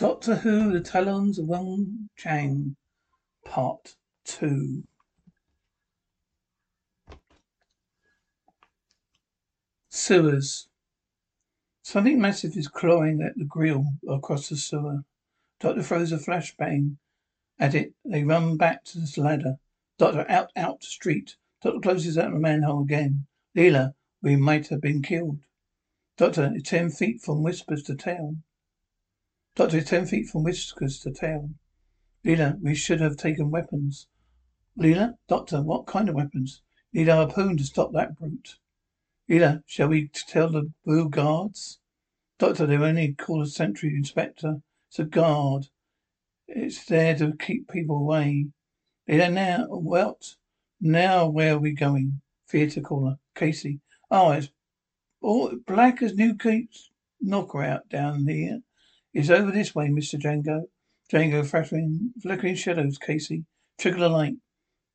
Doctor Who, The Talons of Weng-Chiang, Part 2. Sewers. Something massive is clawing at the grill across the sewer. Doctor throws a flashbang at it. They run back to the ladder. Doctor out, out, the street. Doctor closes out the manhole again. Leela, we might have been killed. Doctor ten feet from whispers to tail. Doctor is ten feet from whiskers to tail. Leela, we should have taken weapons. Leela, Doctor, what kind of weapons? Need a harpoon to stop that brute. Leela, shall we tell the blue guards? Doctor, they only call a sentry inspector. It's a guard. It's there to keep people away. Leela, now, what? Now where are we going? Theatre caller. Casey. Oh, it's all black as Newgate's knockout down here. It's over this way, Mr. Jago. Jago, flickering, flickering shadows, Casey. Trickle the light.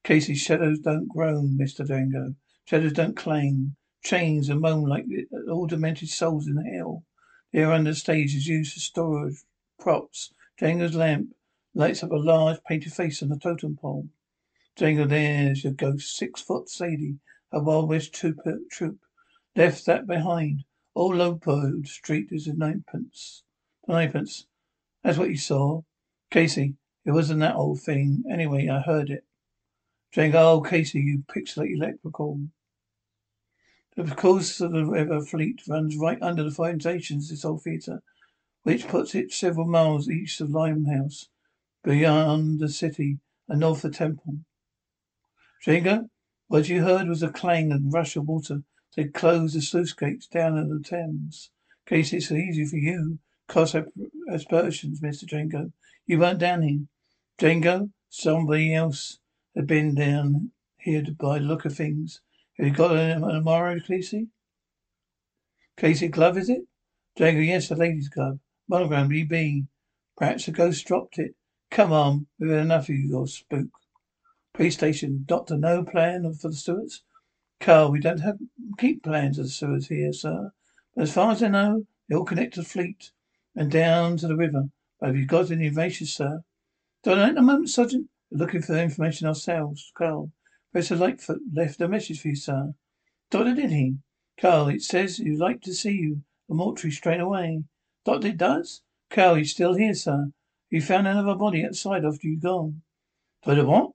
Casey, shadows don't groan, Mr. Jago. Shadows don't clang chains and moan like uh, all demented souls in hell. They are under stages used for storage props. Jago's lamp lights up a large painted face on the totem pole. Jago, there's your ghost, six foot Sadie, a Wild West troop, troop. Left that behind. Old Lopo Street is a ninepence. Ninepence. That's what you saw. Casey, it wasn't that old thing. Anyway, I heard it. Jago, oh, Casey, you pixelate leprechaun. The course of the river Fleet runs right under the foundations of this old theatre, which puts it several miles east of Limehouse, beyond the city and north of Temple. Jago, what you heard was a clang and rush of water. They closed the sluice gates down in the Thames. Case it's easy for you. Cross aspersions, Mr. Jago. You weren't down here. Jago, somebody else had been down here by the look of things. Have you got an tomorrow, Casey? Casey glove, is it? Jago, yes, a ladies' glove. Monogram, EB. Perhaps a ghost dropped it. Come on, we've had enough of your spook. Police station. Doctor, no plan for the stewards? Carl, we don't have keep plans of the sewers here, sir. But as far as I know, they all connect to the fleet and down to the river. But have you got any information, sir? Don't at the moment, Sergeant. We're looking for information ourselves, Carl. Professor Litefoot left a message for you, sir. Doctor, did he? Carl, it says he'd like to see you. The mortuary straight away. Doctor, it does? Carl, he's still here, sir. You found another body outside after you'd gone. Doctor, what?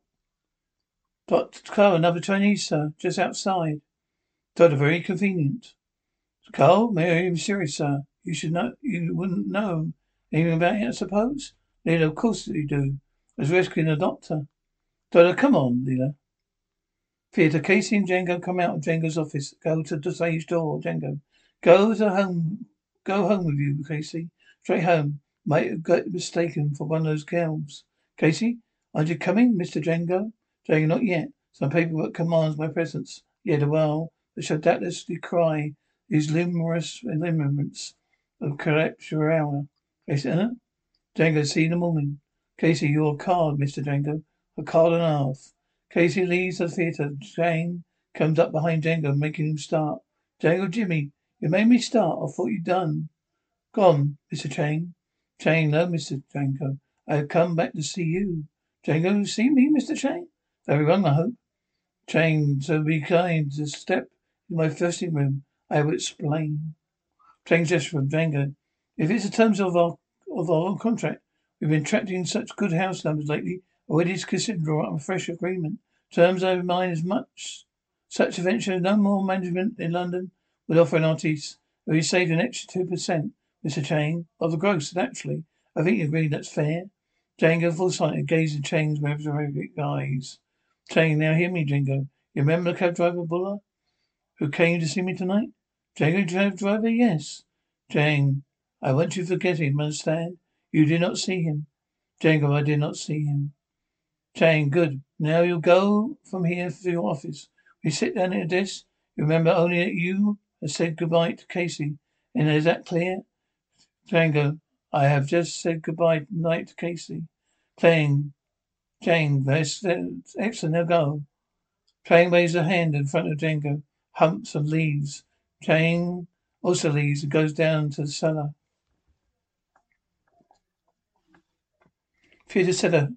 Doctor, Carl, another Chinese, sir. Just outside. Doctor, very convenient. Carl, may I be serious, sir? You should know, you wouldn't know anything about it, I suppose? Leela, of course you do. I was rescuing a doctor. Doctor, come on, Leela. Theatre. Casey and Jago come out of Jago's office. Go to the stage door. Jago. Go to home. Go home with you, Casey. Straight home. Might have got mistaken for one of those girls. Casey, aren't you coming, Mr. Jago? Jago, not yet. Some paperwork commands my presence. Yet a while, but shall doubtlessly cry these luminous limerence of collapsure hour. Casey, huh? Jago, see you in the morning. Casey, your card, Mr. Jago. A card and a half. Casey leaves the theatre. Jane comes up behind Jago, making him start. Jago, Jimmy, you made me start. I thought you'd done. Gone, Mr. Chang. Chang, no, Mr. Django. I have come back to see you. Django, see me, Mr. Chang? Very well, I hope. Chang, so be kind to step in my dressing room. I will explain. Chang gesture from. If it's the terms of our of our own contract, we've been trapped in such good house numbers lately Already is considering drawing up a fresh agreement. Terms over mine as much. Such a venture, no more management in London would offer an artiste. We saved an extra two percent, Mr. Chang, of the gross, naturally. I think you agree that's fair. Jago, sighted, gazed in Chang's maverick eyes. Chang, now hear me, Jago. You remember the cab driver Buller who came to see me tonight? Jago driver, yes. Jane, I want you to forget him, understand? You did not see him. Jago, I did not see him. Jane, good. Now you'll go from here to your office. We sit down at your desk. You remember only that you have said goodbye to Casey. And is that clear? Jago, I have just said goodbye night to Casey. Playing. Jane, excellent. Now go. Jane waves a hand in front of Jago. Humps and leaves. Jane also leaves and goes down to the cellar. Theatre cellar.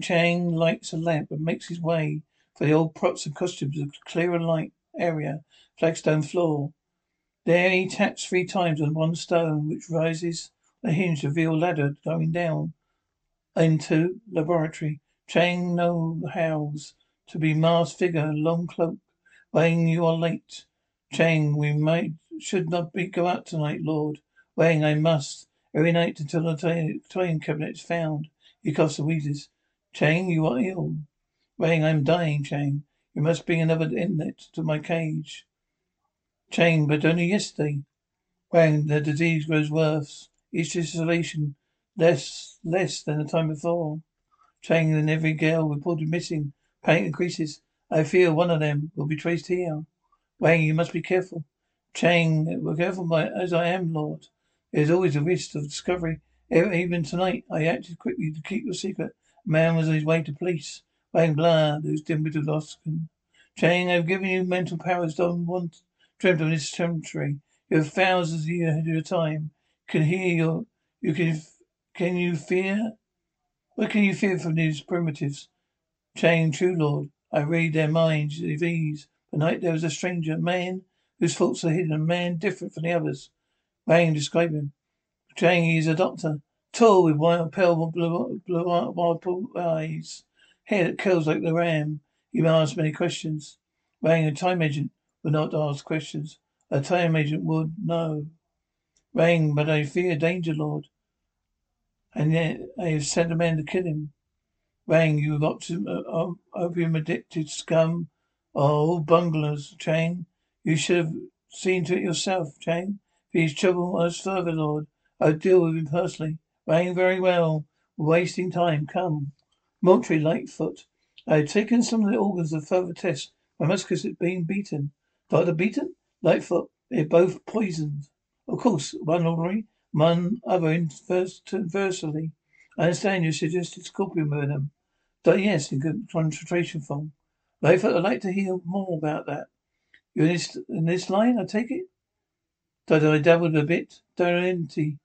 Chang lights a lamp and makes his way for the old props and costumes of clearer light area, flagstone floor. There he taps three times on one stone, which rises a hinge to reveal ladder going down into laboratory. Chang no hows to be masked figure, long cloak. Wang, you are late. Chang, we might should not be go out tonight, Lord. Wang, I must. Every night until the toy cabinet is found. He coughs and wheezes. Chang, you are ill. Wang, I am dying, Chang. You must bring another inlet to my cage. Chang, but only yesterday. Wang, the disease grows worse. Each isolation less less than the time before. Chang and every girl reported missing. Panic increases. I fear one of them will be traced here. Wang, you must be careful. Chang, be careful my, as I am, Lord. There is always a risk of discovery. Even tonight, I acted quickly to keep your secret. A man was on his way to police. Wang blood, who's dim with Loskin. Chang, I've given you mental powers don't want dreamt of this territory. You have thousands of years ahead of your time. Can hear your you can can you fear what can you fear from these primitives? Chang, true lord, I read their minds with ease. Tonight there was a stranger, a man whose faults are hidden, a man different from the others. Wang described him. He is a doctor. Tall with wild, pale blue, blue, wild eyes. Hair that curls like the ram. He asked many questions. Wang, a time agent, would not ask questions. A time agent would know. Wang, but I fear danger, Lord. And yet I have sent a man to kill him. Wang, you opium, uh, opium addicted scum. Oh, bunglers, Chang. You should have seen to it yourself, Chang. Please trouble us further, Lord. I'll deal with him personally. Wang, very well. Wasting time. Come. Mortuary Litefoot. I have taken some of the organs of further tests. My muscles have been beaten. Dr. Beaton? Litefoot. They're both poisoned. Of course, one ordinary, one other inversely. I understand you suggested scorpion venom. Yes, in good concentration form. Litefoot, I'd like to hear more about that. You're in this, in this line, I take it? Did I dabbled a bit? Divinity.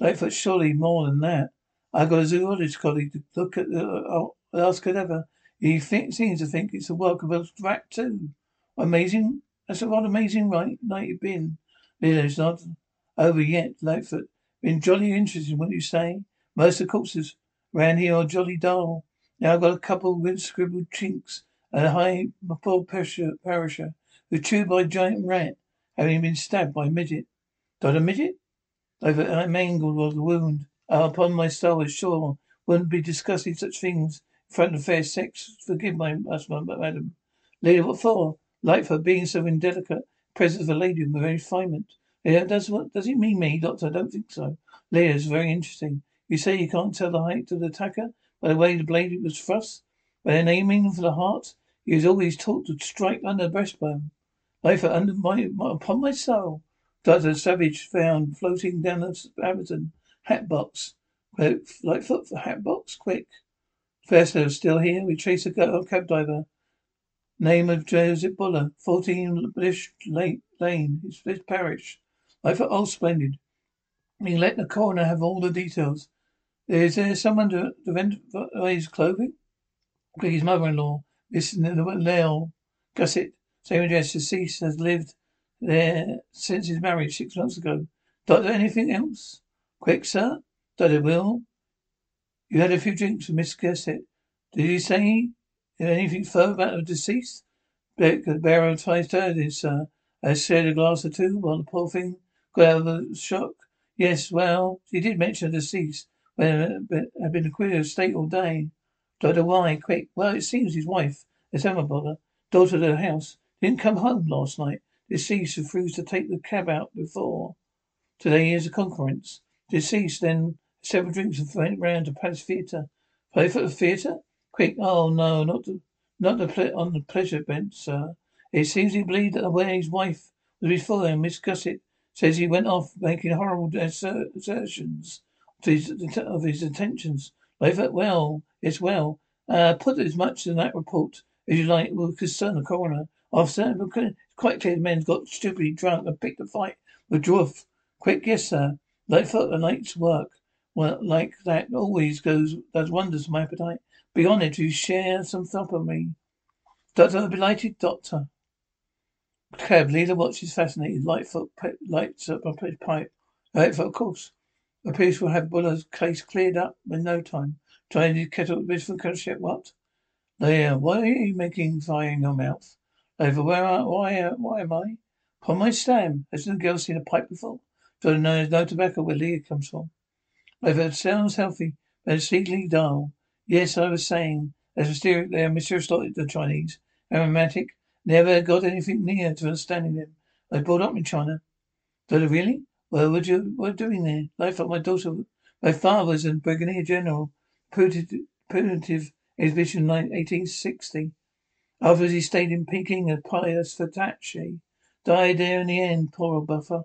Litefoot, surely more than that. I got a zoologist colleague to look at the uh, last cadaver. He think, seems to think it's a work of rat too. Amazing. That's what amazing right night you've been. Lito's not over yet, Litefoot. Been jolly interesting, wouldn't you say? Most of the corpses around here are jolly dull. Now I've got a couple of scribbled chinks and a high poor perisher who's chewed by a giant rat, having been stabbed by a midget. Died a midget? I mangled was the wound. Upon my soul, is sure wouldn't be discussing such things in front of fair sex. Forgive my husband, madam. Lady, what for? Like for being so indelicate, presence of a lady of refinement. Yeah, does what does he mean me, Doctor? I don't think so. Leah is very interesting. You say you can't tell the height of the attacker by the way the blade was thrust? By then aiming for the heart? He was always taught to strike under the breastbone. Life under my, my upon my soul. Doctor Savage found floating down the Amazon hat box. Quick, Litefoot for hat box, quick. Professor still here. We trace a cab driver. Name of Joseph Buller, 14 Blish Lane, his parish. I thought, oh, splendid. We let the coroner have all the details. Is there someone to, to identify his clothing? His mother-in-law, Miss Nell Gusset, same address, deceased, has lived there since his marriage six months ago. Doctor, anything else? Quick, sir? Doctor Will? You had a few drinks with Miss Gusset. Did he say anything further about the deceased? The bearer tries to sir. I shared a glass or two while the poor thing got out of the shock. Yes, well, she did mention the deceased, when uh, had been acquitted of state all day. Doctor, why? Quick. Well, it seems his wife, this Emma Bother, daughter of the house, didn't come home last night. Deceased refused to take the cab out before. Today is a concurrence. Deceased then several drinks and went round to Palace Theatre. Play for the theatre? Quick! Oh no, not the, not the ple- on the pleasure bench, sir. It seems he believed that where his wife was before him. Miss Gusset says he went off making horrible assertions of his, of his intentions. Layford, well, yes, well. Uh, put as much in that report as you like will concern the coroner. Officer, it's quite clear the man's got stupidly drunk and picked a fight with Dwarf. Quick, yes, sir. Litefoot, a night's work. Well, like that always goes, does wonders for my appetite. Be honoured to share some supper with me. Doctor, a belated doctor. Cab leader watches fascinated. Litefoot lights up a pipe. Litefoot, of course. The police will have Buller's case cleared up in no time. To kettle for ship. What? There, why are you making fire in your mouth? Over where are, why, uh, why am I? Upon my stand. Has the girl seen a pipe before? Don't know, no tobacco where Leah comes from. Over, it sounds healthy, but it's sweetly dull. Yes, I was saying, as mysterious, they are mysterious like the Chinese. Aromatic. Never got anything near to understanding them. They brought up in China. Did I really? Well, what you what doing there? Life like my daughter. My father was a brigadier general. Punitive, exhibition 1860. Afterwards, he stayed in Peking as pious for Tachi. Died there in the end, poor old buffer.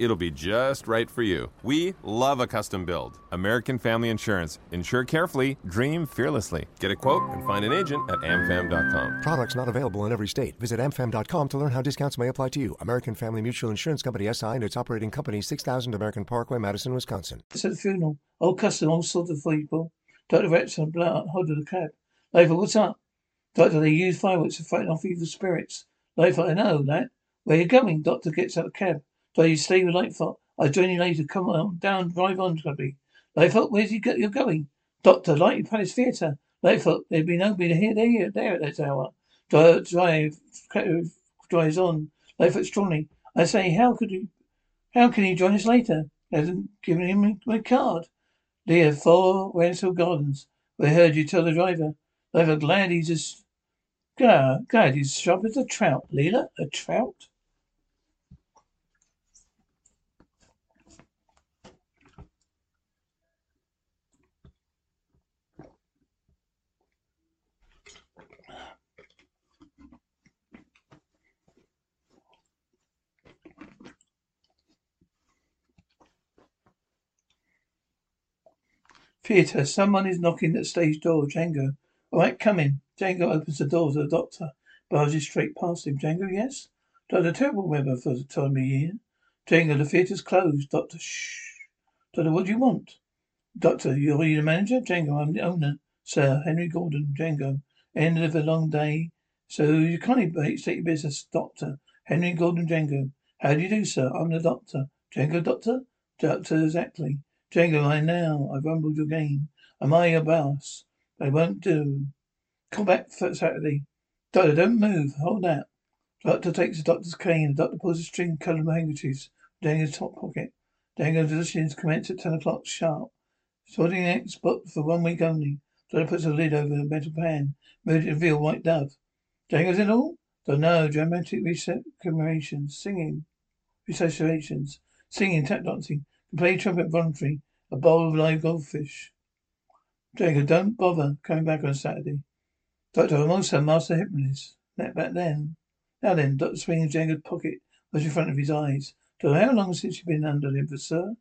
It'll be just right for you. We love a custom build. American Family Insurance. Insure carefully, dream fearlessly. Get a quote and find an agent at amfam.com. Products not available in every state. Visit amfam.com to learn how discounts may apply to you. American Family Mutual Insurance Company SI and its operating company 6000 American Parkway, Madison, Wisconsin. It's at the funeral. Old custom, all sorts of people. Dr. Retson, blood, hold of the cab. Labour, what's up? Doctor, they use fireworks to frighten off evil spirits. Labour, I know that. Where you going? Doctor gets out of the cab. Do you stay with Litefoot? I'll join you later. Come on, down, drive on, Clubby. Litefoot, where's he go- you're going? Doctor, Lighty Palace Theatre. Litefoot, there'd be nobody here, there, there at that hour. Drive, drive, drives on. Litefoot strongly. I say, how could you, how can he join us later? Hasn't given him my card. Leah, four Wensel Gardens. I heard you tell the driver. Litefoot, glad he's just, glad, glad he's sharp as a trout. Leela, a trout? Theatre. Someone is knocking at stage door. Jago. All right, come in. Jago opens the door to the doctor. Barges straight past him. Jago, yes? Doctor, terrible weather for the time of year. Jago, the theatre's closed. Doctor, shh. Doctor, what do you want? Doctor, you're the manager? Jago, I'm the owner. Sir, Henry Gordon. Jago. End of a long day. So you can't state your business. Doctor. Henry Gordon Jago. How do you do, sir? I'm the doctor. Jago, doctor? Doctor, exactly. Jago, I know. I've rumbled your game. Am I your boss? I won't do. Come back for Saturday. Doctor, don't move. Hold that. Doctor takes the doctor's cane. The doctor pulls a string of coloured handkerchiefs from Jago's top pocket. Jago's positions commence at ten o'clock sharp. Sorting next book for one week only. Doctor puts a lid over the metal pan. Moves to reveal white dove. Jago's in all? Don't know. Dramatic recitations. Singing. Recitations. Singing, tap dancing. Play trumpet voluntary. A bowl of live goldfish. Jago, don't bother coming back on Saturday. Doctor, I'm also master hypnotist. That back then. Now then, Doctor swings Jago's pocket was in front of his eyes. Doctor, how long since you've been under him, sir?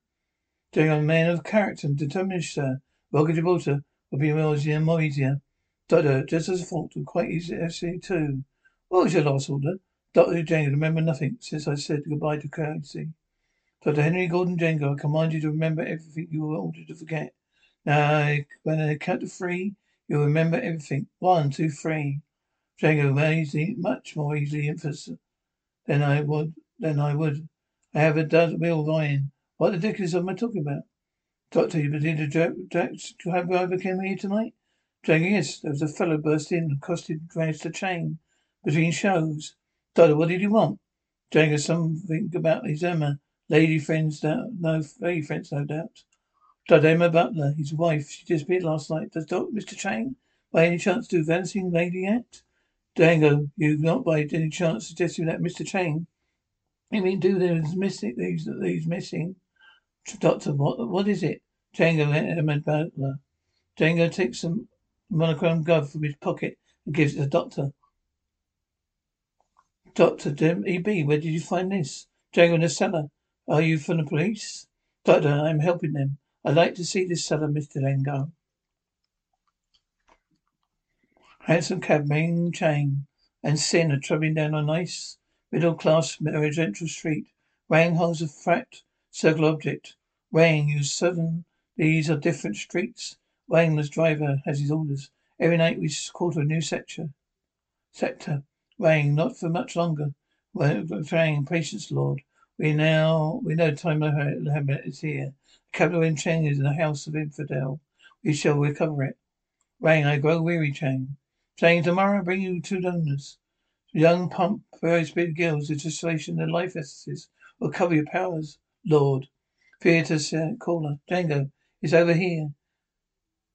I'm a man of character and determination, sir. Welcome Gibraltar will be more easier, more easier. Doctor, just as I thought, quite easy, easy too. What was your last order? Doctor Jago, remember nothing since I said goodbye to Casey. Dr. Henry Gordon Jago, I command you to remember everything you were ordered to forget. Now, when I count to three, you'll remember everything. One, two, three. Jago, easy, much more easily emphasis than I would, than I would. I have a dozen Will Ryan. What the dick is am I talking about? Doctor, you a joke, to have overcome here tonight? Jago, yes, there was a fellow burst in, accosted, raised the chain between shows. Doctor, what did he want? Jago, something about his Emma. Lady friends, no, no lady friends, no doubt. Dr. Emma Buller, his wife, she disappeared last night. Does Dr. Mr. Chang, by any chance, do vanishing lady act? Jago, you not by any chance suggesting that Mr. Chang, you mean do there's missing these these missing? Doctor, what what is it? Jago Emma Buller. Jago takes some monochrome glove from his pocket and gives it to the doctor. Doctor E.B., where did you find this? Jago in the cellar. Are you from the police? Doctor, uh, I'm helping them. I'd like to see this cellar, Mr. Lengo. Handsome cabman chain and sin are travelling down a nice middle class residential street. Wang holds a fat circle object. Wang, you seven. These are different streets. Wang, the driver, has his orders. Every night we quarter a new sector. Sector. Wang, not for much longer. Wang, patience, Lord. We now we know time limit is here. The capital in Cheng is in the house of infidel. We shall recover it. Wang, I grow weary, Chang. Chang, tomorrow I bring you two donors. Young pump, very big girls, legislation and life essences will cover your powers, Lord. Theatre caller. Jago, it's over here.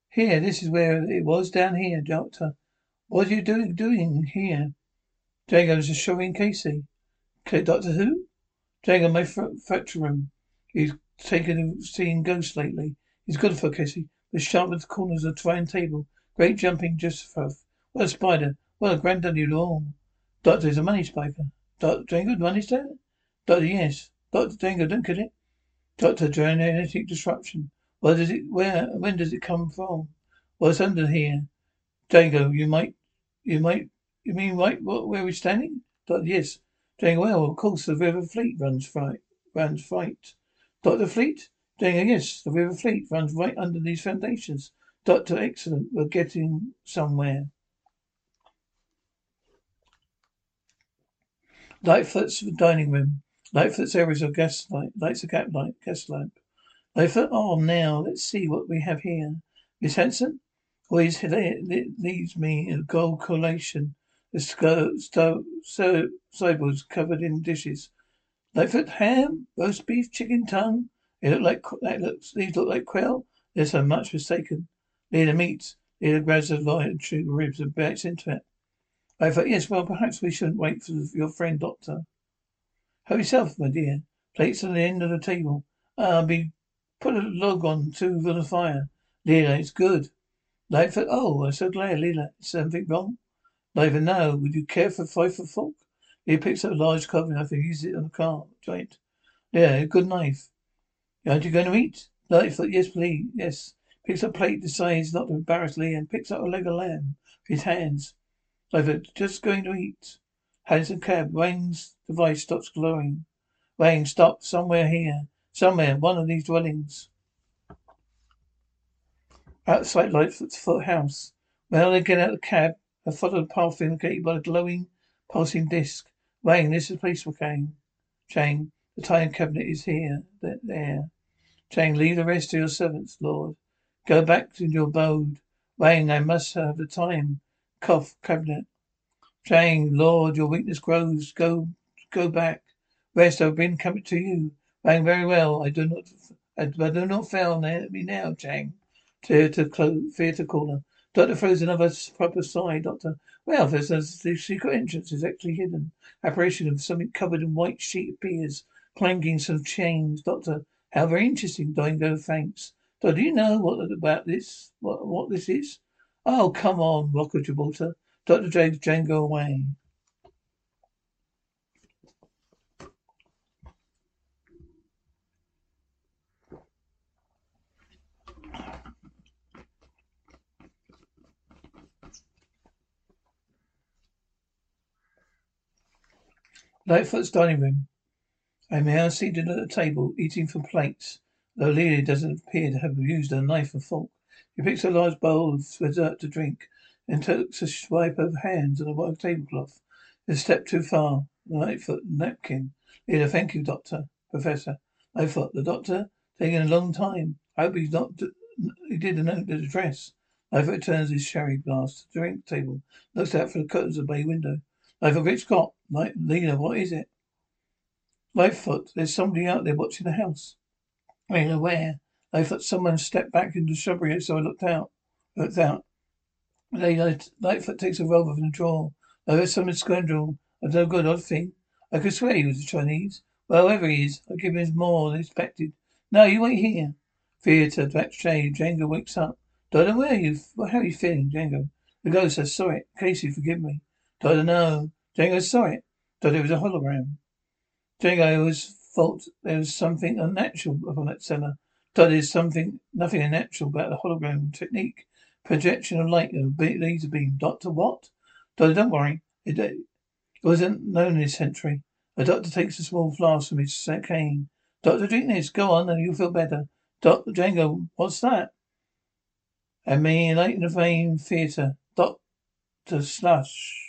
Here, this is where it was down here, Doctor. What are you doing doing here? Jago's showing Casey. Doctor who? Jago, my fracture room. He's taken seeing ghosts lately. He's good for Casey. The sharp at the corners of the trying table. Great jumping for what a spider. What a granddad you. Doctor is a money spiker. Doctor Jago, money spiker? Doctor, yes. Doctor Jago, don't kill it. Doctor, genetic disruption. Where does it where when does it come from? What's under here? Jago, you might you might you mean right where we're standing? Doctor, yes. Jago, well, of course, the River Fleet runs right, runs right. Dr. Fleet? Jago, yes, the River Fleet runs right under these foundations. Doctor, excellent. We're getting somewhere. Litefoot's dining room. Litefoot's areas of gas light. Lights a gap light, gas lamp. Litefoot, oh, now, let's see what we have here. Miss Hanson? Always leaves me a gold collation the sideboards covered in dishes. Litefoot ham, roast beef, chicken tongue. They look like that looks. These look like quail. They're so much mistaken. Leader meats. Leader grabs a lion true ribs and bites into it. Litefoot, yes. Well, perhaps we shouldn't wait for your friend doctor. Help yourself, my dear. Plates on the end of the table. I'll uh, be put a log on to the fire. Leela, it's good. Litefoot, oh, I'm so glad, Leela. Is something wrong? Neither now. Would you care for five foot fork? He picks up a large carving knife and uses it on the car joint. Yeah, a good knife. Aren't you going to eat? Litefoot, yes, please. Yes. Picks up plate, decides not to embarrass Lee, and picks up a leg of lamb his hands. Litefoot, just going to eat. Hands Handsome cab. Wayne's device stops glowing. Wayne, stop somewhere here. Somewhere. In one of these dwellings. Outside Litefoot's foot house. Well, they get out of the cab I followed the path indicated by the glowing, pulsing disc. Wayne, this is the place for Kane. Chang, the time cabinet is here, that there. Chang, leave the rest to your servants, Lord. Go back to your abode. Wayne, I must have the time. Cough, cabinet. Chang, Lord, your weakness grows. Go, go back. Rest, I've been coming to you. Wang, very well. I do not, I, I do not fail me now, Chang. Fear to, clo- fear to call. Doctor throws another proper sigh. Doctor, well, there's a, the secret entrance is actually hidden. Apparition of something covered in white sheet appears, clanking some chains. Doctor, how very interesting. Jago thanks. Doctor, do you know what about this? What what this is? Oh, come on, Rock of Gibraltar. Doctor James Jago away. Litefoot's dining room. I'm now seated at a table, eating from plates, though Leela doesn't appear to have used a knife and fork. He picks a large bowl of dessert to drink, then takes a swipe of hands on a white tablecloth. A step too far. Litefoot napkin. Leela, thank you, doctor. Professor. Litefoot, the doctor? Taking a long time. I hope he's not, he did a note the address. Litefoot turns his sherry glass to the drink table, looks out for the curtains of bay window. Litefoot, Rich cop. Light, Leela, what is it? Litefoot, there's somebody out there watching the house. Leela, where? Litefoot, someone stepped back into the shrubbery, so I looked out. Looked out. Leela, uh, Litefoot takes a revolver from the drawer. Litefoot, some scoundrel. I no good, odd thing. I could swear he was a Chinese. Well, whoever he is, I'll give him more than expected. No, you wait here. Theatre, backstage, Jago wakes up. Don't know where you, how are you feeling, Jago? The ghost, I saw it. Casey, forgive me. Don't know. Jago saw it. Thought it was a hologram. Jago was thought there was something unnatural upon that cellar. Thought there's something, nothing unnatural about the hologram technique. Projection of light of a laser beam. Doctor, what? Doctor, don't worry. It, it wasn't known in this century. A doctor takes a small flask from his cane. Doctor, drink this. Go on, and you'll feel better. Doctor Jago, what's that? And me, late in the fame theatre. Doctor Slush.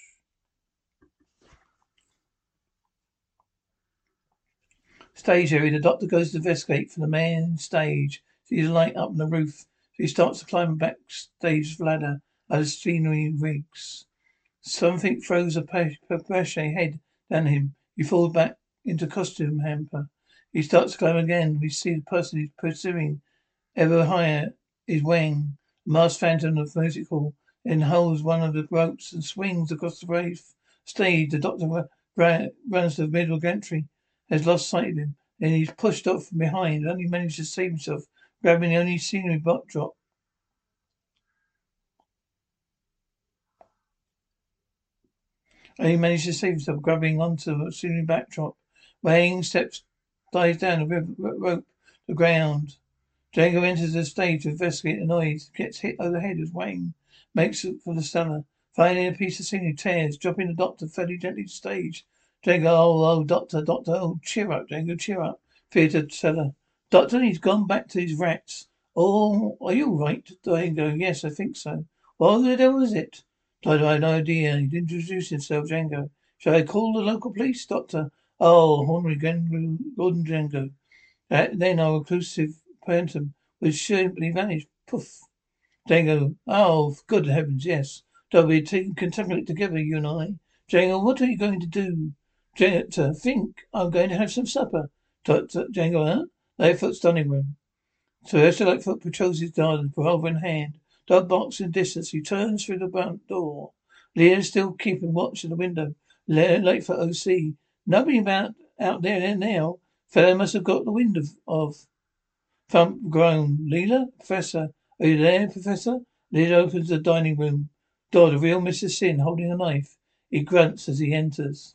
Stage area. The doctor goes to investigate for the main stage. Sees a light up on the roof. So he starts to climb backstage ladder as scenery rigs. Something throws a pache head down him. He falls back into costume hamper. He starts to climb again. We see the person he's pursuing ever higher is Wang, masked phantom of music hall, holds one of the ropes and swings across the brave stage. The doctor runs to the middle gantry, has lost sight of him. Then he's pushed off from behind and only manages to save himself, grabbing the only scenery backdrop. And he manages to save himself, grabbing onto the scenery backdrop. Wang steps, dives down the rope, the ground. Jago enters the stage to investigate the noise, gets hit over the head as Wang makes for the cellar. Finding a piece of scenery, tears, dropping the doctor fairly gently to stage. Jago, oh, oh, doctor, doctor, oh, cheer up, Jago, cheer up. Theatre cellar. Doctor, he's gone back to his rats. Oh, are you all right? Jago, yes, I think so. What the devil is it? I have no idea. He introduced himself, Jago. Shall I call the local police, doctor? Oh, Henry Gordon Jago. Uh, then our reclusive phantom would simply vanish. Poof. Jago, oh, good heavens, yes. Don't we contemplate together, you and I. Jago, what are you going to do? Doctor, think I'm going to have some supper. Doctor, huh? Litefoot's dining room. So Esther Litefoot patrols his garden, revolver in hand. Dog box in distance. He turns through the front door. Leah's still keeping watch at the window. Lightfoot OC. Nobody about out there now. Fellow must have got the wind of, of Thump groaned. Leela? Professor? Are you there, Professor? Leela opens the dining room door. The real Mr. Sin holding a knife. He grunts as he enters.